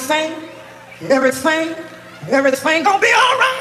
everything, everything, everything gonna be all right.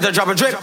with a drop of drip.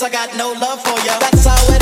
I got no love for ya. That's how it.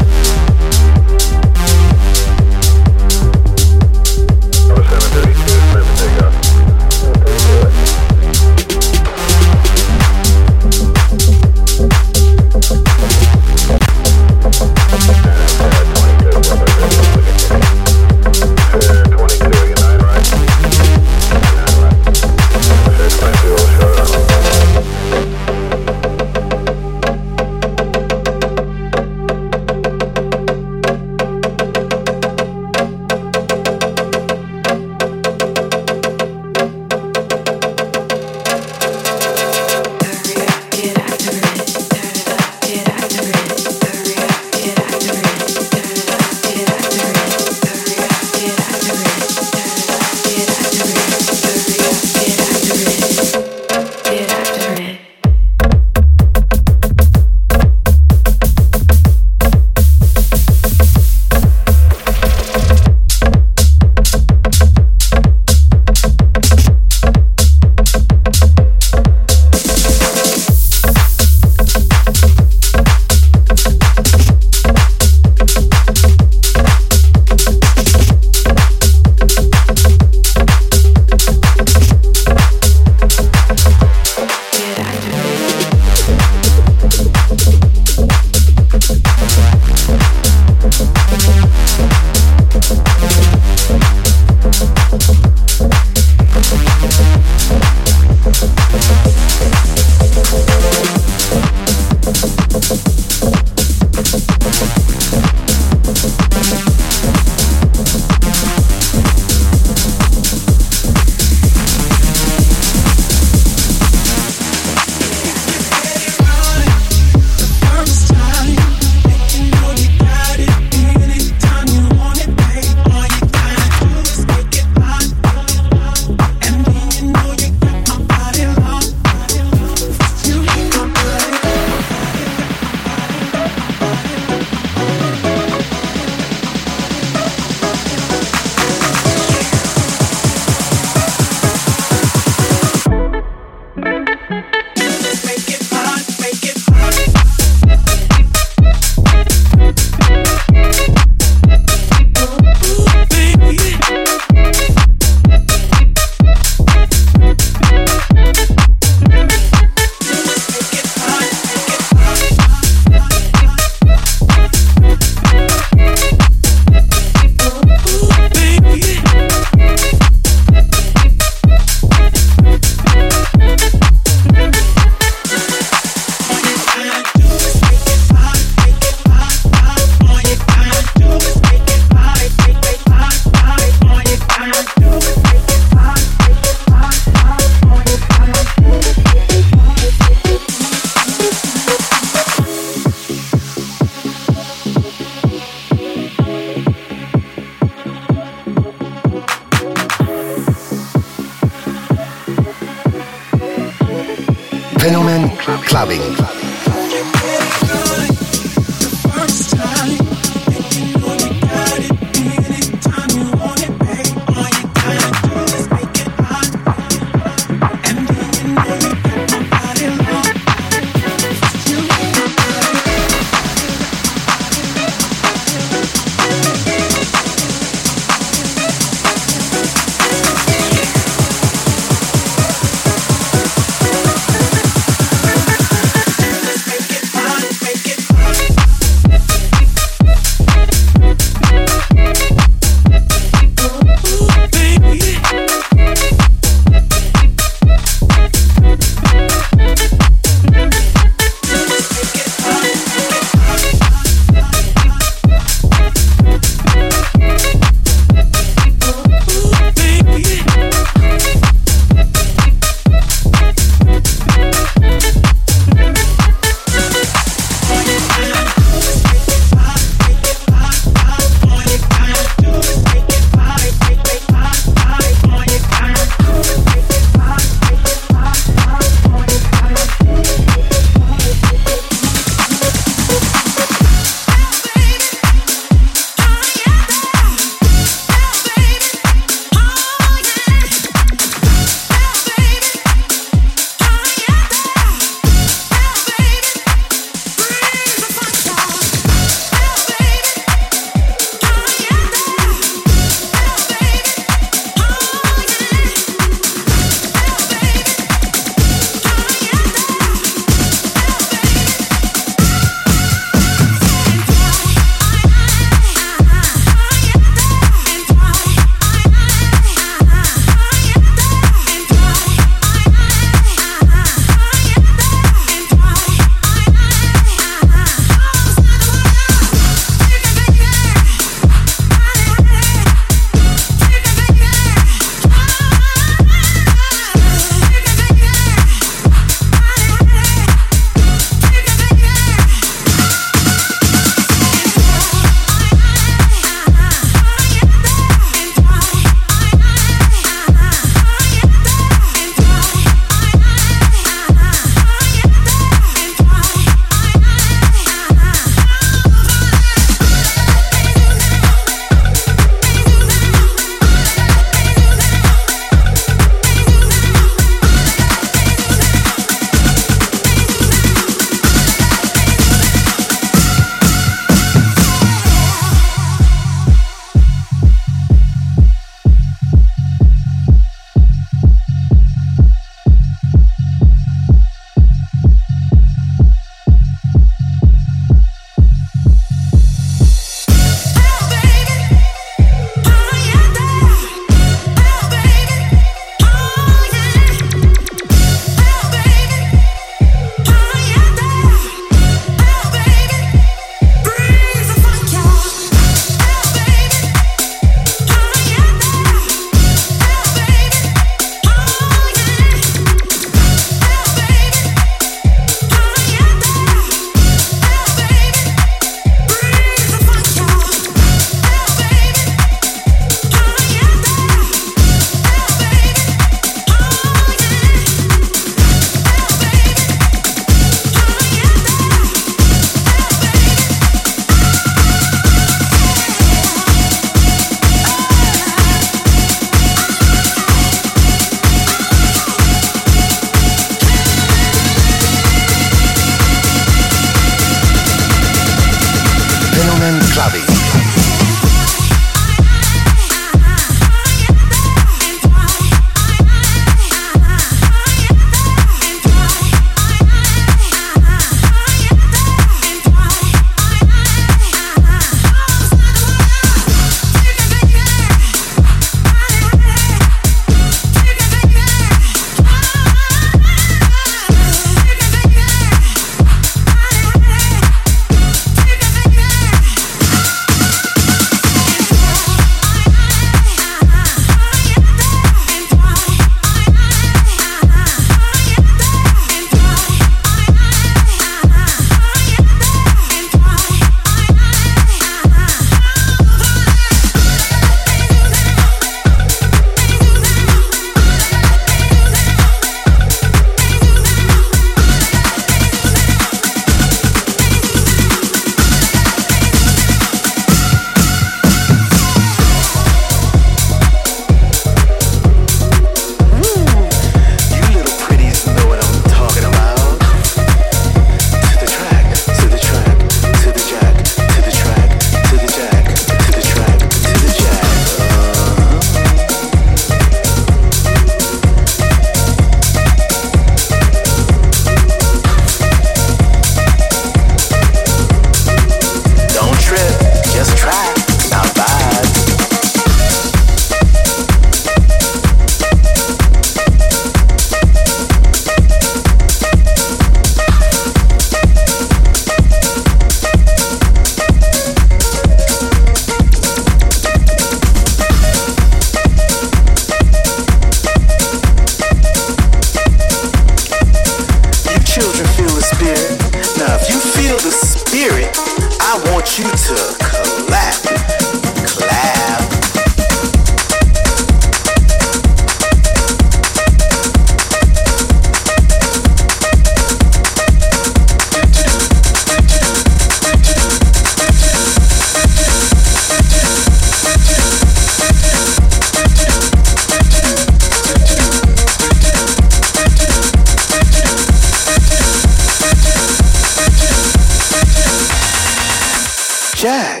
Jack.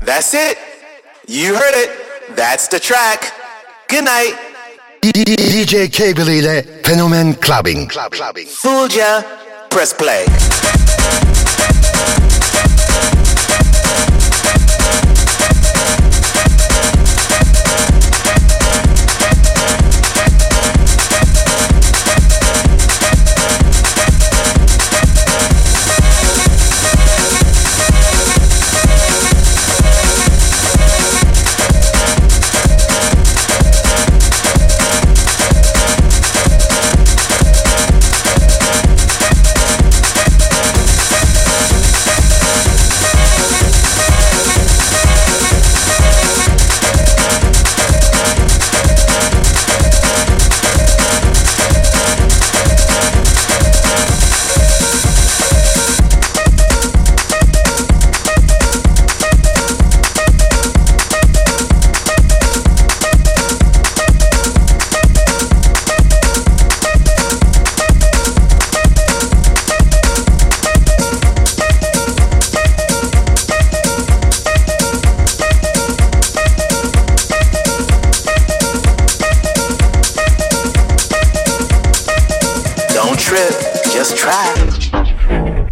That's it. You heard it. That's the track. Good night. DJ Cable ile Fenomen Clubbing. Club, clubbing. Fooled ya. Press play.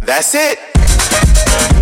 That's it.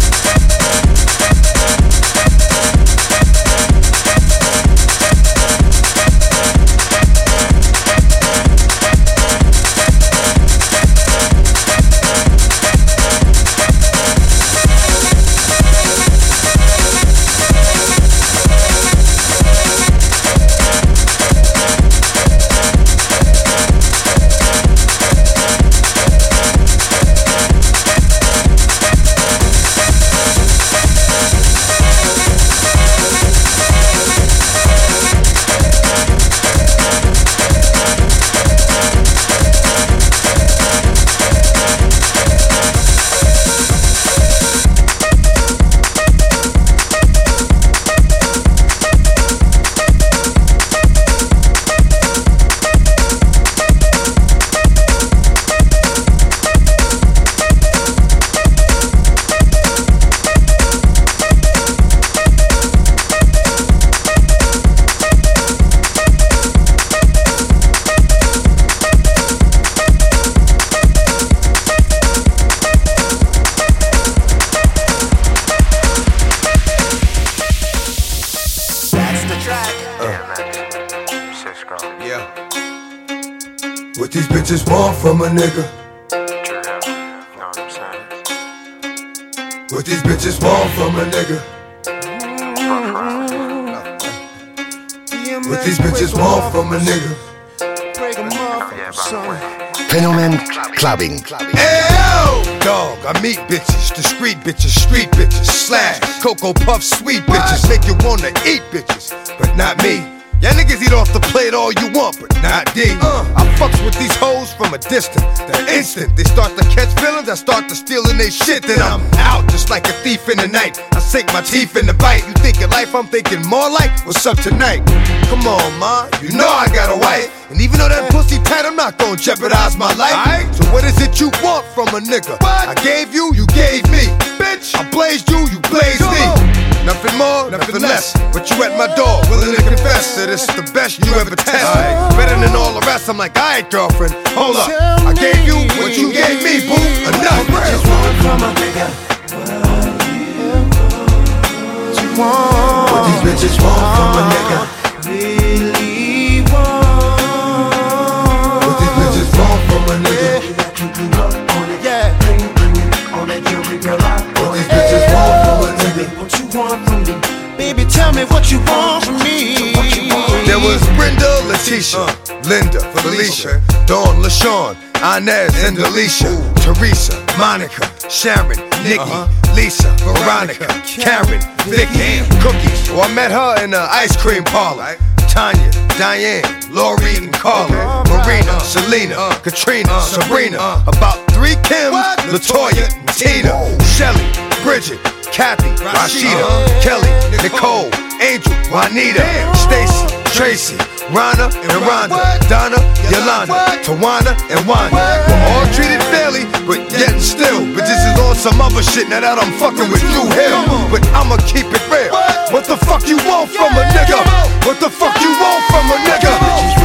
A nigga? What these bitches want from a nigga? What these bitches want from a nigga? Fenomen Clubbing. L dog, I meet bitches, discreet bitches, street bitches, slash cocoa puff sweet bitches, make you wanna eat bitches, but not me. Y'all niggas eat off the plate all you want, but not D. Uh, I fucks with these hoes from a distance. The instant they start to catch feelings, I start to stealing they shit. Then I'm out just like a thief in the night. I sink my teeth in the bite. You thinking life, I'm thinking more like what's up tonight. Come on, ma, you know I got a wife. And even though that pussy tight, I'm not gonna jeopardize my life. So what is it you want from a nigga? I gave you, you gave me. Bitch, I blazed you, you blazed me. Nothing more, nothing less. But you at my door, willing to confess that it's the best you ever test. Better than all the rest. I'm like, alright, girlfriend, hold up. I gave you what you gave me, boo. Enough. from a nigga. What these bitches want from a nigga. Really want. What these bitches want from a nigga. Yeah. What these bitches want from. What you want from me? Baby, tell me what you want from me. Was Brenda, Letitia, Linda, Felicia, Dawn, LaShawn, Inez, and Alicia, Teresa, Monica, Sharon, Nikki, uh-huh. Lisa, Veronica, Karen, Vicky, Cookie. Oh, I met her in the ice cream parlor. Tanya, Diane, Lori, and Carla, uh-huh. Marina, uh-huh. Selena, Katrina, Sabrina, about three Kims, Latoya, Tina, Shelly, Bridget, Kathy, Rashida, Kelly, Nicole, Angel, Juanita, Stacy, Tracy, Rana and Rhonda, Donna, Yolanda, Tawana and Wanda. We're all treated fairly, but yet and still, bitches is on some other shit now that I'm fucking with you Hill. But I'ma keep it real. What the fuck you want from a nigga? What the fuck you want from a nigga?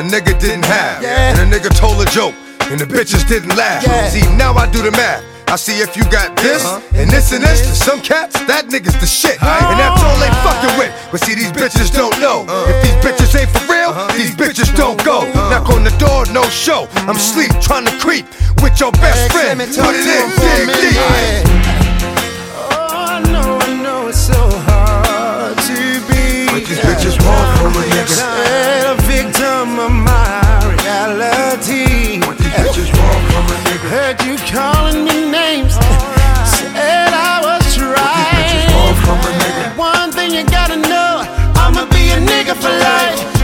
a nigga didn't have. Yeah. And a nigga told a joke, and the bitches didn't laugh. Yeah. See, now I do the math. I see if you got this uh-huh. and this and this. To some cats, that nigga's the shit. And that's all they fucking with. But see, these bitches don't know. Uh-huh. If these bitches ain't for real, uh-huh. these bitches don't go. Uh-huh. Knock on the door, no show. I'm sleep trying to creep with your best friend. Put it in, dig deep. Oh, I I know it's so hard to be. What these bitches want from a nigga. heard you calling me names. Right. Said I was right. One thing you gotta know, I'ma be a nigga for life.